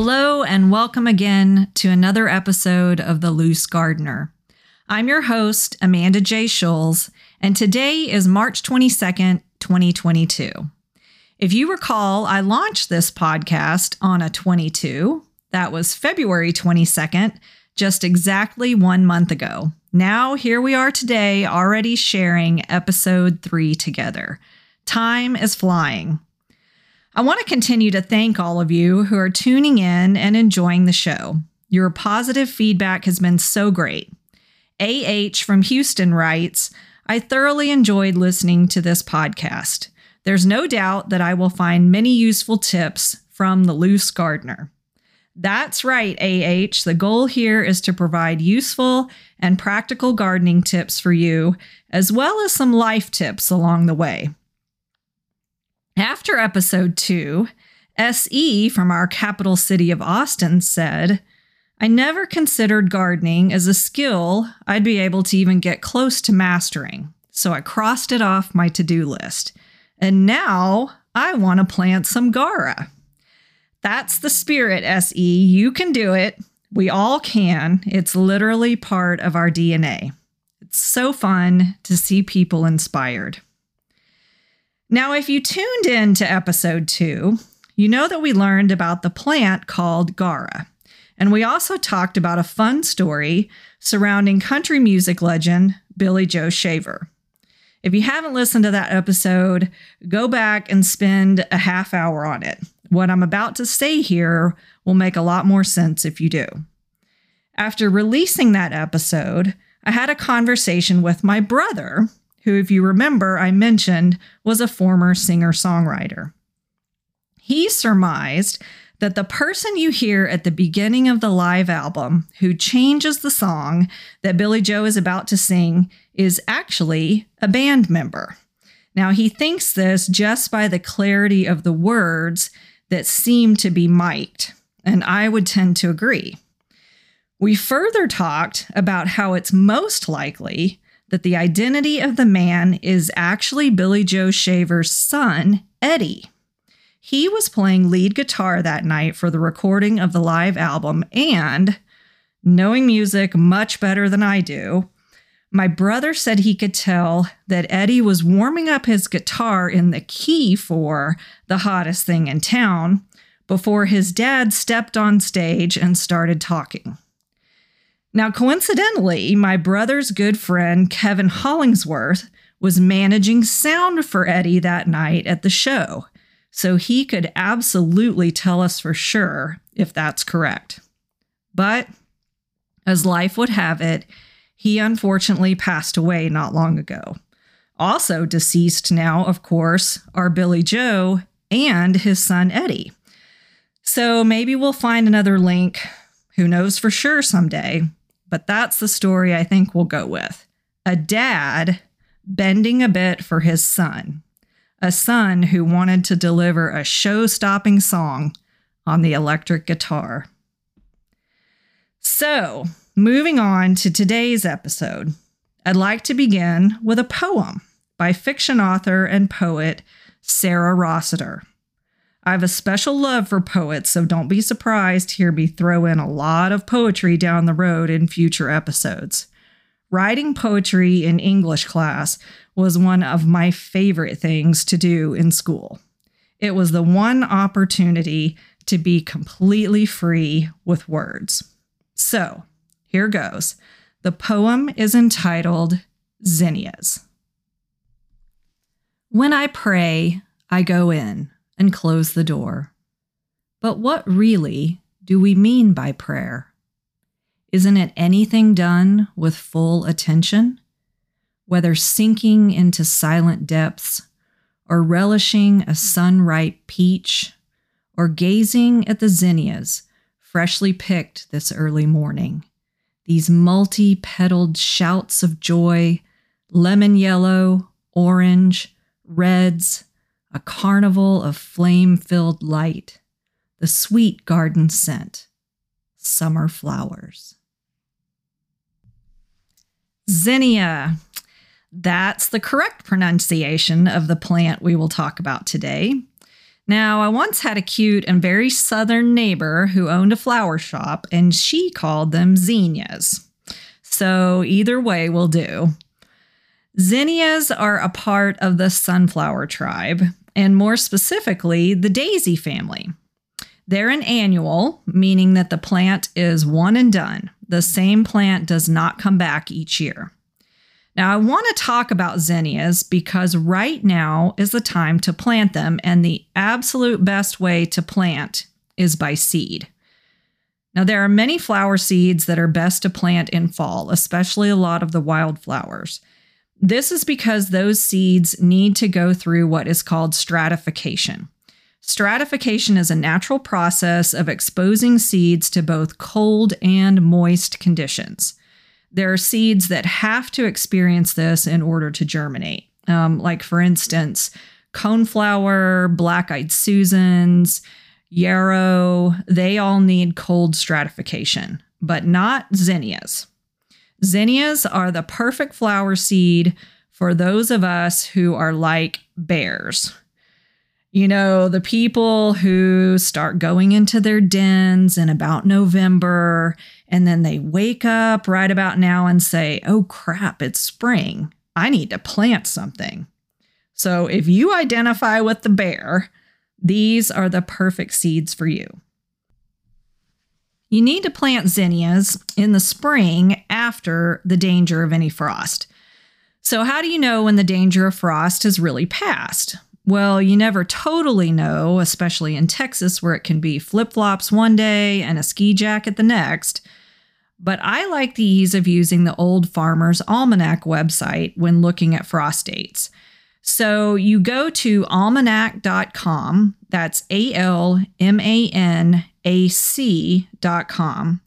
Hello, and welcome again to another episode of The Loose Gardener. I'm your host, Amanda J. Schulz, and today is March 22nd, 2022. If you recall, I launched this podcast on a 22. That was February 22nd, just exactly one month ago. Now, here we are today, already sharing episode three together. Time is flying. I want to continue to thank all of you who are tuning in and enjoying the show. Your positive feedback has been so great. AH from Houston writes, I thoroughly enjoyed listening to this podcast. There's no doubt that I will find many useful tips from the loose gardener. That's right, AH. The goal here is to provide useful and practical gardening tips for you, as well as some life tips along the way. After episode two, SE from our capital city of Austin said, I never considered gardening as a skill I'd be able to even get close to mastering, so I crossed it off my to do list. And now I want to plant some Gaura. That's the spirit, SE. You can do it. We all can. It's literally part of our DNA. It's so fun to see people inspired. Now, if you tuned in to episode two, you know that we learned about the plant called Gaura. And we also talked about a fun story surrounding country music legend Billy Joe Shaver. If you haven't listened to that episode, go back and spend a half hour on it. What I'm about to say here will make a lot more sense if you do. After releasing that episode, I had a conversation with my brother who, if you remember, I mentioned was a former singer songwriter. He surmised that the person you hear at the beginning of the live album who changes the song that Billy Joe is about to sing is actually a band member. Now, he thinks this just by the clarity of the words that seem to be mic'd, and I would tend to agree. We further talked about how it's most likely that the identity of the man is actually Billy Joe Shaver's son, Eddie. He was playing lead guitar that night for the recording of the live album, and knowing music much better than I do, my brother said he could tell that Eddie was warming up his guitar in the key for The Hottest Thing in Town before his dad stepped on stage and started talking. Now, coincidentally, my brother's good friend, Kevin Hollingsworth, was managing sound for Eddie that night at the show, so he could absolutely tell us for sure if that's correct. But as life would have it, he unfortunately passed away not long ago. Also deceased now, of course, are Billy Joe and his son Eddie. So maybe we'll find another link, who knows for sure someday, but that's the story I think we'll go with. A dad bending a bit for his son, a son who wanted to deliver a show stopping song on the electric guitar. So, moving on to today's episode, I'd like to begin with a poem by fiction author and poet Sarah Rossiter. I have a special love for poets, so don't be surprised to hear me throw in a lot of poetry down the road in future episodes. Writing poetry in English class was one of my favorite things to do in school. It was the one opportunity to be completely free with words. So, here goes. The poem is entitled Zinnias. When I pray, I go in and close the door. But what really do we mean by prayer? Isn't it anything done with full attention? Whether sinking into silent depths, or relishing a sun ripe peach, or gazing at the zinnias freshly picked this early morning, these multi petaled shouts of joy, lemon yellow, orange, reds, a carnival of flame filled light, the sweet garden scent, summer flowers. Zinnia. That's the correct pronunciation of the plant we will talk about today. Now, I once had a cute and very southern neighbor who owned a flower shop, and she called them zinnias. So, either way will do. Zinnias are a part of the sunflower tribe, and more specifically, the daisy family. They're an annual, meaning that the plant is one and done. The same plant does not come back each year. Now, I want to talk about zinnias because right now is the time to plant them, and the absolute best way to plant is by seed. Now, there are many flower seeds that are best to plant in fall, especially a lot of the wildflowers. This is because those seeds need to go through what is called stratification. Stratification is a natural process of exposing seeds to both cold and moist conditions. There are seeds that have to experience this in order to germinate. Um, like, for instance, coneflower, black eyed Susans, yarrow, they all need cold stratification, but not zinnias. Zinnias are the perfect flower seed for those of us who are like bears. You know, the people who start going into their dens in about November and then they wake up right about now and say, oh crap, it's spring. I need to plant something. So if you identify with the bear, these are the perfect seeds for you. You need to plant zinnias in the spring after the danger of any frost. So, how do you know when the danger of frost has really passed? Well, you never totally know, especially in Texas where it can be flip flops one day and a ski jacket the next. But I like the ease of using the Old Farmer's Almanac website when looking at frost dates. So you go to almanac.com, that's A L M A N A C.com.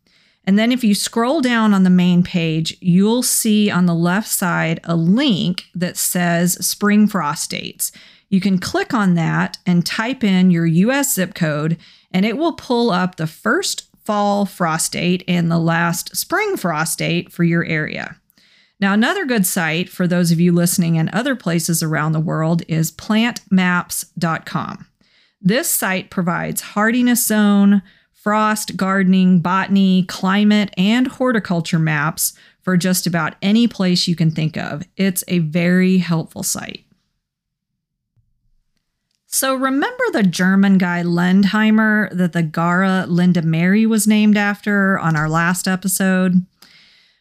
And then if you scroll down on the main page, you'll see on the left side a link that says spring frost dates. You can click on that and type in your US zip code, and it will pull up the first fall frost date and the last spring frost date for your area. Now, another good site for those of you listening in other places around the world is plantmaps.com. This site provides hardiness zone, frost, gardening, botany, climate, and horticulture maps for just about any place you can think of. It's a very helpful site. So, remember the German guy Lindheimer that the Gaura lindheimeri was named after on our last episode?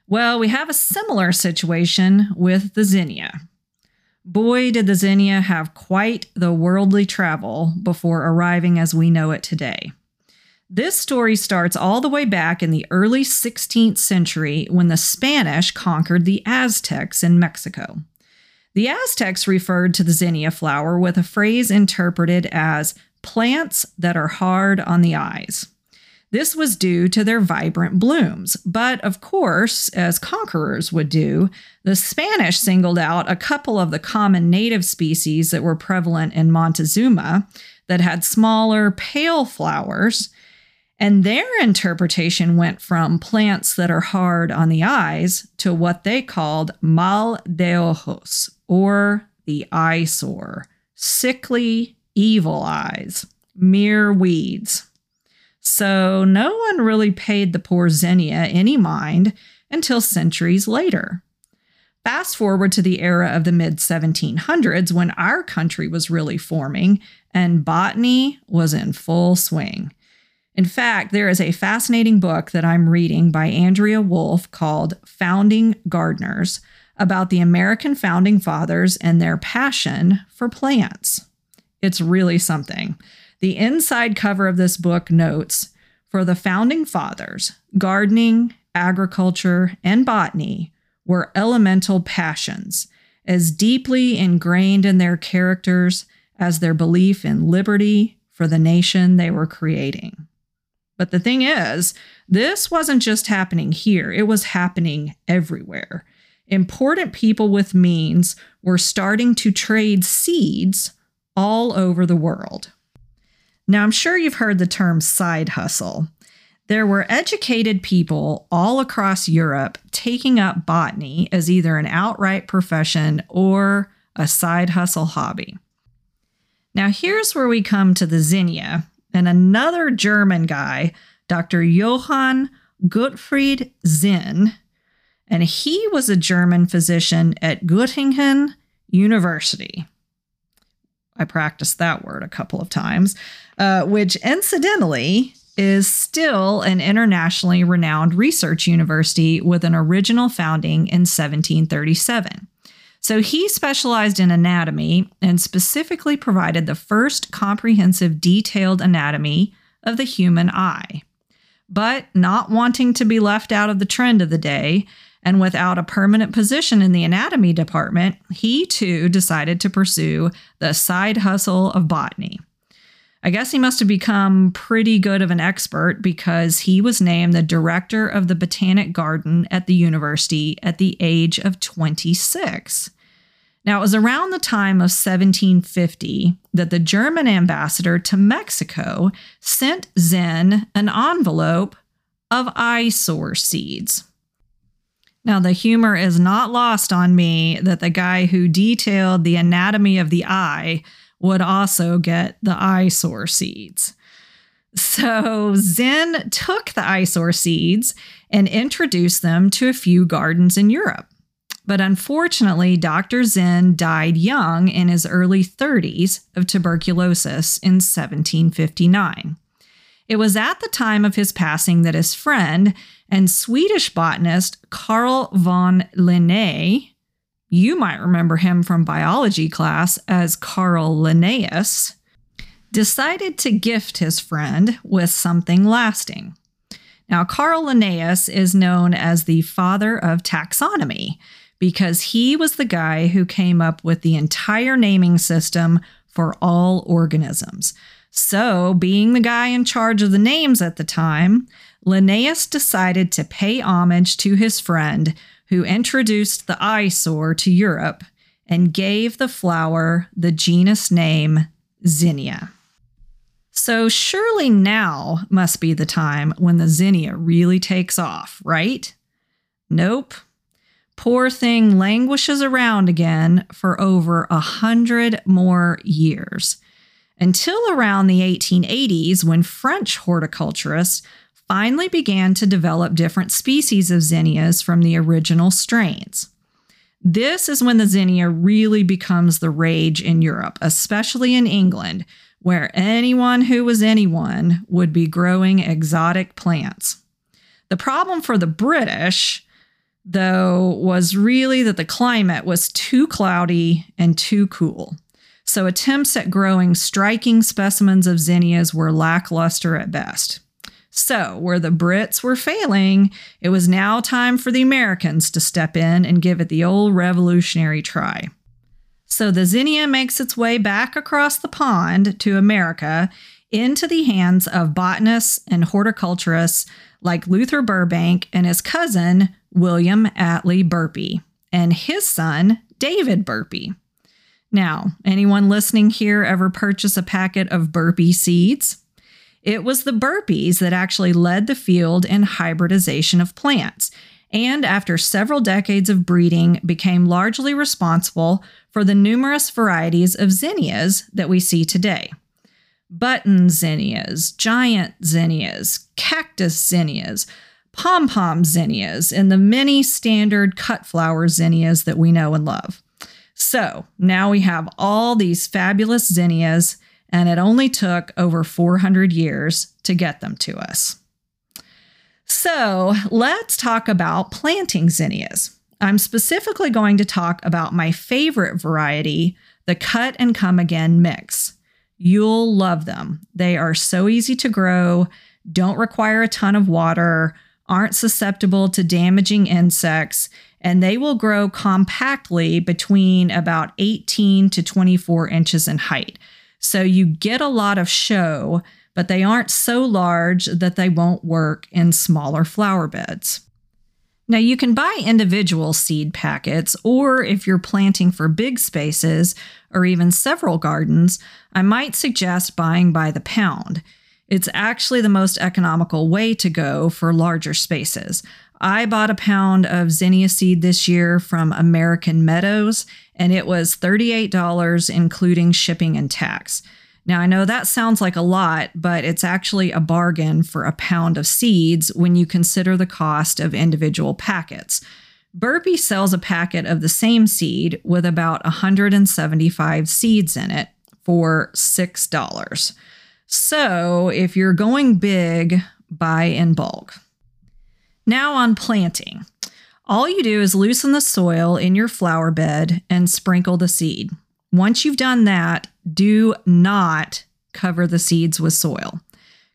Well, we have a similar situation with the zinnia. Boy, did the zinnia have quite the worldly travel before arriving as we know it today. This story starts all the way back in the early 16th century when the Spanish conquered the Aztecs in Mexico. The Aztecs referred to the zinnia flower with a phrase interpreted as plants that are hard on the eyes. This was due to their vibrant blooms. But of course, as conquerors would do, the Spanish singled out a couple of the common native species that were prevalent in Montezuma that had smaller, pale flowers. And their interpretation went from plants that are hard on the eyes to what they called mal de ojos, or the eyesore, sickly, evil eyes, mere weeds. So no one really paid the poor zinnia any mind until centuries later. Fast forward to the era of the mid 1700s when our country was really forming and botany was in full swing. In fact, there is a fascinating book that I'm reading by Andrea Wulf called Founding Gardeners about the American founding fathers and their passion for plants. It's really something. The inside cover of this book notes for the founding fathers, gardening, agriculture, and botany were elemental passions, as deeply ingrained in their characters as their belief in liberty for the nation they were creating. But the thing is, this wasn't just happening here, it was happening everywhere important people with means were starting to trade seeds all over the world. Now, I'm sure you've heard the term side hustle. There were educated people all across Europe taking up botany as either an outright profession or a side hustle hobby. Now, here's where we come to the zinnia and another German guy, Dr. Johann Gottfried Zinn, and he was a German physician at Göttingen University. I practiced that word a couple of times, uh, which incidentally is still an internationally renowned research university with an original founding in 1737. So he specialized in anatomy and specifically provided the first comprehensive detailed anatomy of the human eye. But not wanting to be left out of the trend of the day, and without a permanent position in the anatomy department, he too decided to pursue the side hustle of botany. I guess he must have become pretty good of an expert because he was named the director of the Botanic Garden at the university at the age of 26. Now, it was around the time of 1750 that the German ambassador to Mexico sent Zinn an envelope of eyesore seeds. Now, the humor is not lost on me that the guy who detailed the anatomy of the eye would also get the eyesore seeds. So Zinn took the eyesore seeds and introduced them to a few gardens in Europe. But unfortunately, Dr. Zinn died young in his early 30s of tuberculosis in 1759. It was at the time of his passing that his friend and Swedish botanist Carl von Linné you might remember him from biology class as Carl Linnaeus, decided to gift his friend with something lasting. Now, Carl Linnaeus is known as the father of taxonomy because he was the guy who came up with the entire naming system for all organisms. So, being the guy in charge of the names at the time, Linnaeus decided to pay homage to his friend who introduced the eyesore to Europe and gave the flower the genus name Zinnia. So, surely now must be the time when the zinnia really takes off, right? Nope. Poor thing languishes around again for over a hundred more years. Until around the 1880s, when French horticulturists finally began to develop different species of zinnias from the original strains. This is when the zinnia really becomes the rage in Europe, especially in England, where anyone who was anyone would be growing exotic plants. The problem for the British, though, was really that the climate was too cloudy and too cool. So attempts at growing striking specimens of zinnias were lackluster at best. So, where the Brits were failing, it was now time for the Americans to step in and give it the old revolutionary try. So, the zinnia makes its way back across the pond to America into the hands of botanists and horticulturists like Luther Burbank and his cousin, William Atlee Burpee, and his son, David Burpee. Now, anyone listening here ever purchase a packet of Burpee seeds? It was the Burpees that actually led the field in hybridization of plants, and after several decades of breeding, became largely responsible for the numerous varieties of zinnias that we see today. Button zinnias, giant zinnias, cactus zinnias, pom pom zinnias, and the many standard cut flower zinnias that we know and love. So now we have all these fabulous zinnias and it only took over 400 years to get them to us. So let's talk about planting zinnias. I'm specifically going to talk about my favorite variety, the cut and come again mix. You'll love them. They are so easy to grow, don't require a ton of water, aren't susceptible to damaging insects, and they will grow compactly between about 18 to 24 inches in height. So you get a lot of show, but they aren't so large that they won't work in smaller flower beds. Now, you can buy individual seed packets, or if you're planting for big spaces or even several gardens, I might suggest buying by the pound. It's actually the most economical way to go for larger spaces. I bought a pound of zinnia seed this year from American Meadows, and it was $38, including shipping and tax. Now, I know that sounds like a lot, but it's actually a bargain for a pound of seeds when you consider the cost of individual packets. Burpee sells a packet of the same seed with about 175 seeds in it for $6. So, if you're going big, buy in bulk. Now, on planting. All you do is loosen the soil in your flower bed and sprinkle the seed. Once you've done that, do not cover the seeds with soil.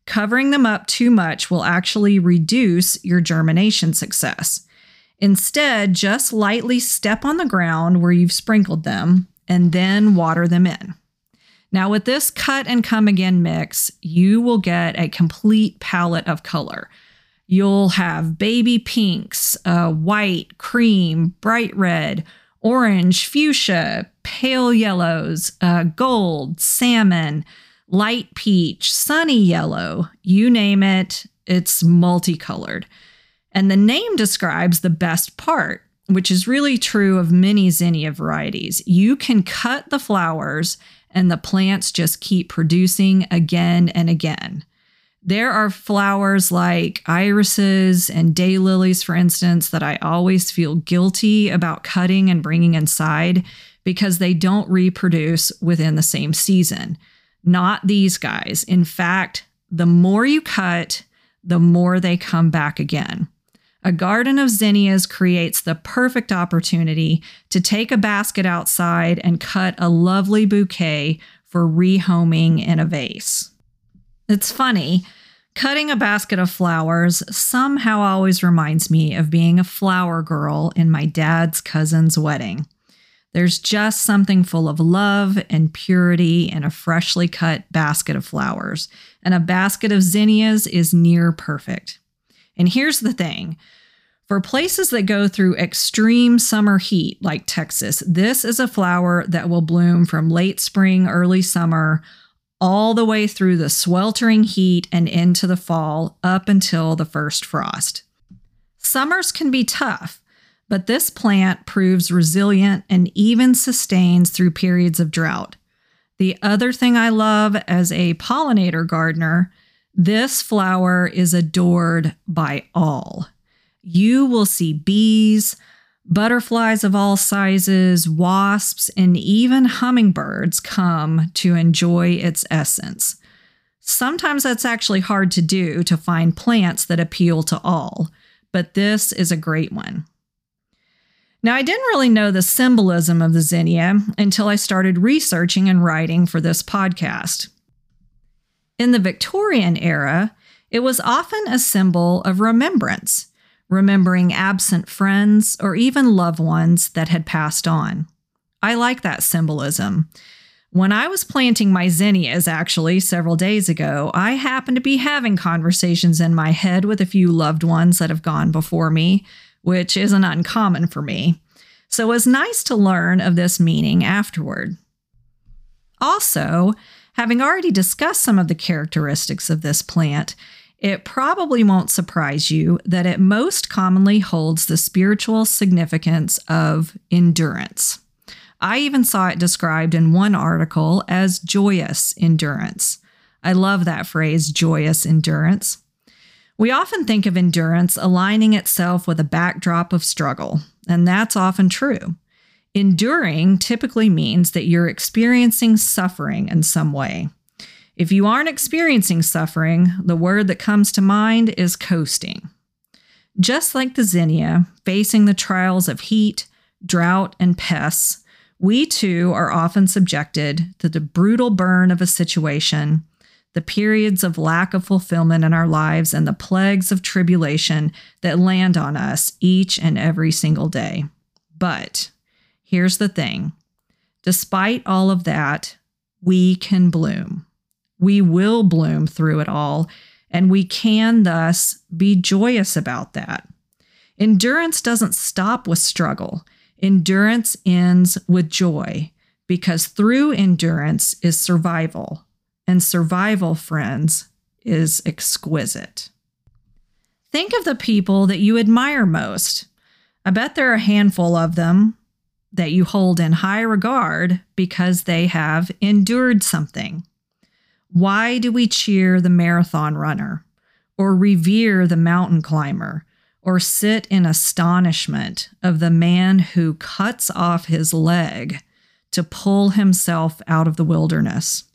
Covering them up too much will actually reduce your germination success. Instead, just lightly step on the ground where you've sprinkled them and then water them in. Now, with this cut and come again mix, you will get a complete palette of color. You'll have baby pinks, uh, white, cream, bright red, orange, fuchsia, pale yellows, uh, gold, salmon, light peach, sunny yellow, you name it, it's multicolored. And the name describes the best part, which is really true of many zinnia varieties. You can cut the flowers and the plants just keep producing again and again. There are flowers like irises and daylilies, for instance, that I always feel guilty about cutting and bringing inside because they don't reproduce within the same season. Not these guys. In fact, the more you cut, the more they come back again. A garden of zinnias creates the perfect opportunity to take a basket outside and cut a lovely bouquet for rehoming in a vase. It's funny. Cutting a basket of flowers somehow always reminds me of being a flower girl in my dad's cousin's wedding. There's just something full of love and purity in a freshly cut basket of flowers, and a basket of zinnias is near perfect. And here's the thing for places that go through extreme summer heat like Texas, this is a flower that will bloom from late spring, early summer all the way through the sweltering heat and into the fall up until the first frost. Summers can be tough, but this plant proves resilient and even sustains through periods of drought. The other thing I love as a pollinator gardener, this flower is adored by all. You will see bees, Butterflies of all sizes, wasps, and even hummingbirds come to enjoy its essence. Sometimes that's actually hard to do to find plants that appeal to all, but this is a great one. Now, I didn't really know the symbolism of the zinnia until I started researching and writing for this podcast. In the Victorian era, it was often a symbol of remembrance remembering absent friends or even loved ones that had passed on. I like that symbolism. When I was planting my zinnias, actually, several days ago, I happened to be having conversations in my head with a few loved ones that have gone before me, which isn't uncommon for me. So it was nice to learn of this meaning afterward. Also, having already discussed some of the characteristics of this plant, it probably won't surprise you that it most commonly holds the spiritual significance of endurance. I even saw it described in one article as joyous endurance. I love that phrase, joyous endurance. We often think of endurance aligning itself with a backdrop of struggle, and that's often true. Enduring typically means that you're experiencing suffering in some way. If you aren't experiencing suffering, the word that comes to mind is coasting. Just like the zinnia, facing the trials of heat, drought, and pests, we too are often subjected to the brutal burn of a situation, the periods of lack of fulfillment in our lives, and the plagues of tribulation that land on us each and every single day. But here's the thing despite all of that, we can bloom. We will bloom through it all, and we can thus be joyous about that. Endurance doesn't stop with struggle, endurance ends with joy because through endurance is survival, and survival, friends, is exquisite. Think of the people that you admire most. I bet there are a handful of them that you hold in high regard because they have endured something. Why do we cheer the marathon runner or revere the mountain climber or sit in astonishment of the man who cuts off his leg to pull himself out of the wilderness?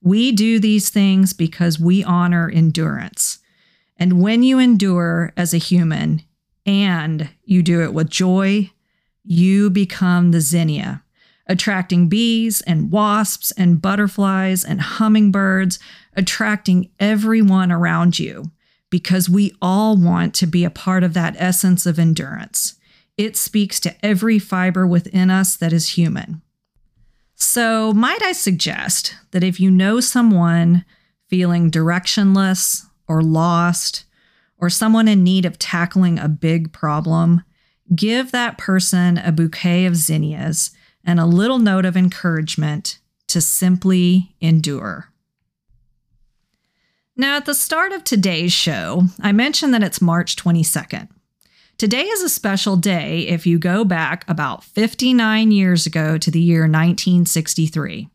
We do these things because we honor endurance. And when you endure as a human and you do it with joy, you become the zinnia, attracting bees and wasps and butterflies and hummingbirds, attracting everyone around you because we all want to be a part of that essence of endurance. It speaks to every fiber within us that is human. So, might I suggest that if you know someone feeling directionless or lost, or someone in need of tackling a big problem, give that person a bouquet of zinnias and a little note of encouragement to simply endure. Now, at the start of today's show, I mentioned that it's March 22nd. Today is a special day if you go back about 59 years ago to the year 1963.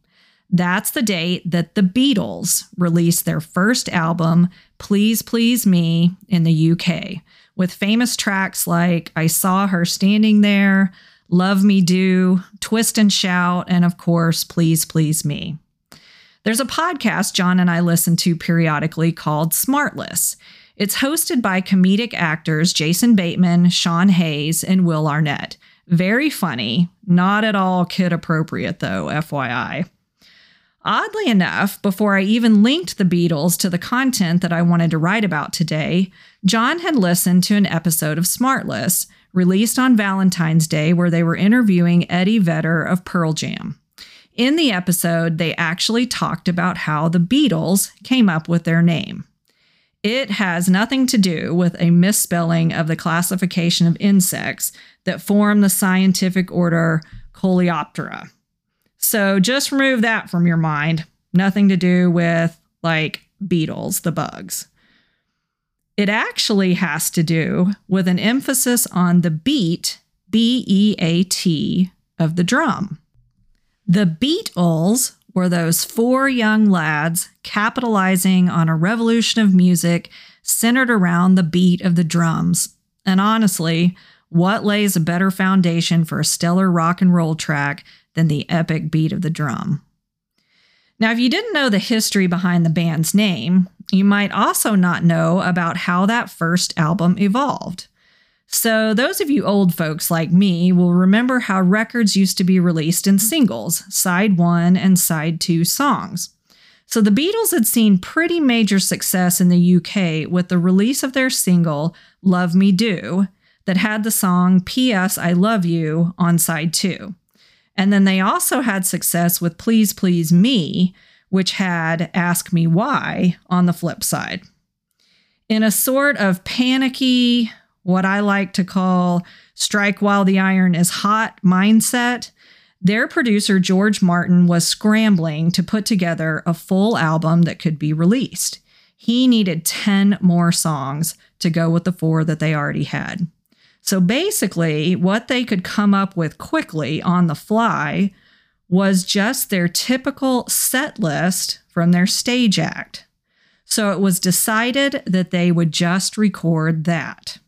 That's the date that the Beatles released their first album, Please Please Me, in the UK, with famous tracks like I Saw Her Standing There, Love Me Do, Twist and Shout, and of course, Please Please Me. There's a podcast John and I listen to periodically called Smartless. It's hosted by comedic actors Jason Bateman, Sean Hayes, and Will Arnett. Very funny, not at all kid appropriate though, FYI. Oddly enough, before I even linked the Beatles to the content that I wanted to write about today, John had listened to an episode of Smartless, released on Valentine's Day, where they were interviewing Eddie Vedder of Pearl Jam. In the episode, they actually talked about how the Beatles came up with their name. It has nothing to do with a misspelling of the classification of insects that form the scientific order Coleoptera. So just remove that from your mind. Nothing to do with like beetles, the bugs. It actually has to do with an emphasis on the beat, B E A T, of the drum. The Beatles were those four young lads capitalizing on a revolution of music centered around the beat of the drums. And honestly, what lays a better foundation for a stellar rock and roll track than the epic beat of the drum? Now, if you didn't know the history behind the band's name, you might also not know about how that first album evolved. So, those of you old folks like me will remember how records used to be released in singles, side one and side two songs. So, the Beatles had seen pretty major success in the UK with the release of their single, Love Me Do, that had the song P.S. I Love You on side two. And then they also had success with Please Please Me, which had Ask Me Why on the flip side. In a sort of panicky, what I like to call strike while the iron is hot mindset, their producer, George Martin, was scrambling to put together a full album that could be released. He needed 10 more songs to go with the four that they already had. So basically, what they could come up with quickly on the fly was just their typical set list from their stage act. So it was decided that they would just record that.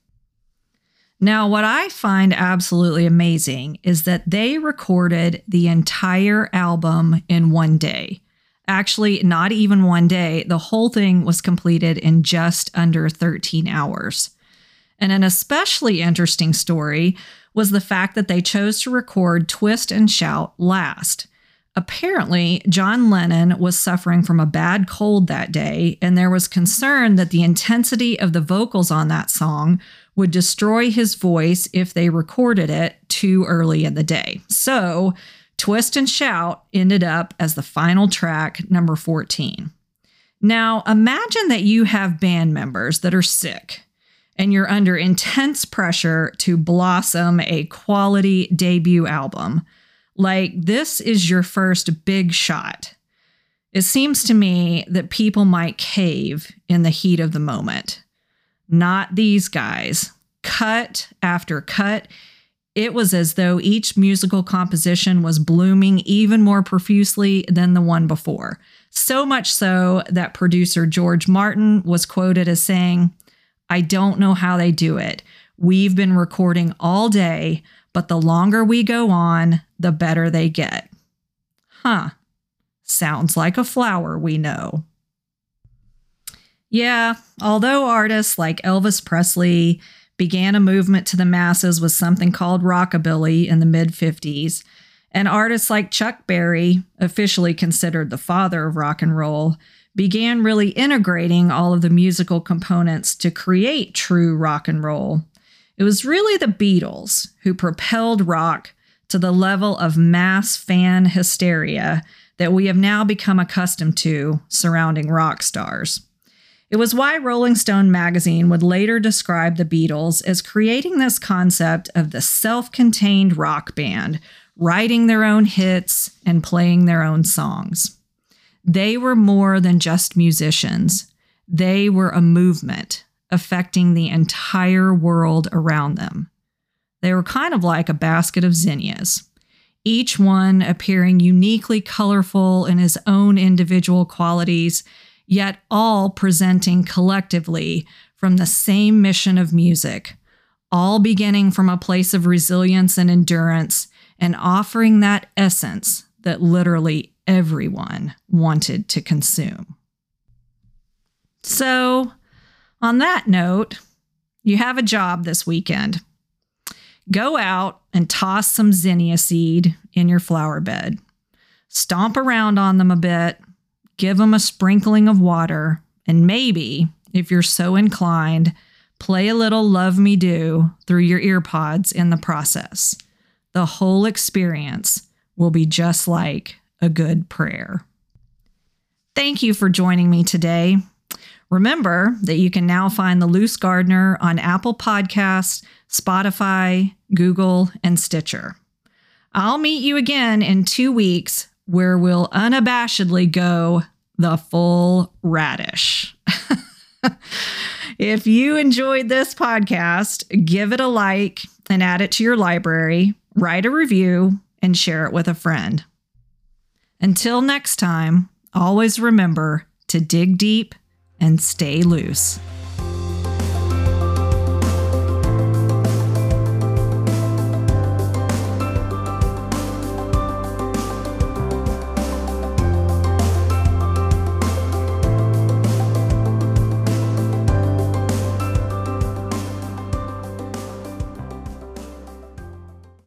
Now, what I find absolutely amazing is that they recorded the entire album in one day. Actually, not even one day. The whole thing was completed in just under 13 hours. And an especially interesting story was the fact that they chose to record Twist and Shout last. Apparently, John Lennon was suffering from a bad cold that day, and there was concern that the intensity of the vocals on that song would destroy his voice if they recorded it too early in the day. So, Twist and Shout ended up as the final track, number 14. Now, imagine that you have band members that are sick and you're under intense pressure to blossom a quality debut album. Like, this is your first big shot. It seems to me that people might cave in the heat of the moment. Not these guys. Cut after cut. It was as though each musical composition was blooming even more profusely than the one before. So much so that producer George Martin was quoted as saying, I don't know how they do it. We've been recording all day, but the longer we go on, the better they get. Huh. Sounds like a flower we know. Yeah, although artists like Elvis Presley began a movement to the masses with something called rockabilly in the mid 50s, and artists like Chuck Berry, officially considered the father of rock and roll, began really integrating all of the musical components to create true rock and roll. It was really the Beatles who propelled rock to the level of mass fan hysteria that we have now become accustomed to surrounding rock stars. It was why Rolling Stone magazine would later describe the Beatles as creating this concept of the self contained rock band, writing their own hits and playing their own songs. They were more than just musicians, they were a movement affecting the entire world around them. They were kind of like a basket of zinnias, each one appearing uniquely colorful in his own individual qualities, yet all presenting collectively from the same mission of music, all beginning from a place of resilience and endurance and offering that essence that literally everyone wanted to consume. So, on that note, you have a job this weekend. Go out and toss some zinnia seed in your flower bed. Stomp around on them a bit, give them a sprinkling of water, and maybe, if you're so inclined, play a little Love Me Do through your earpods in the process. The whole experience will be just like a good prayer. Thank you for joining me today. Remember that you can now find The Loose Gardener on Apple Podcasts, Spotify, Google, and Stitcher. I'll meet you again in two weeks where we'll unabashedly go the full radish. if you enjoyed this podcast, give it a like and add it to your library, write a review, and share it with a friend. Until next time, always remember to dig deep and stay loose.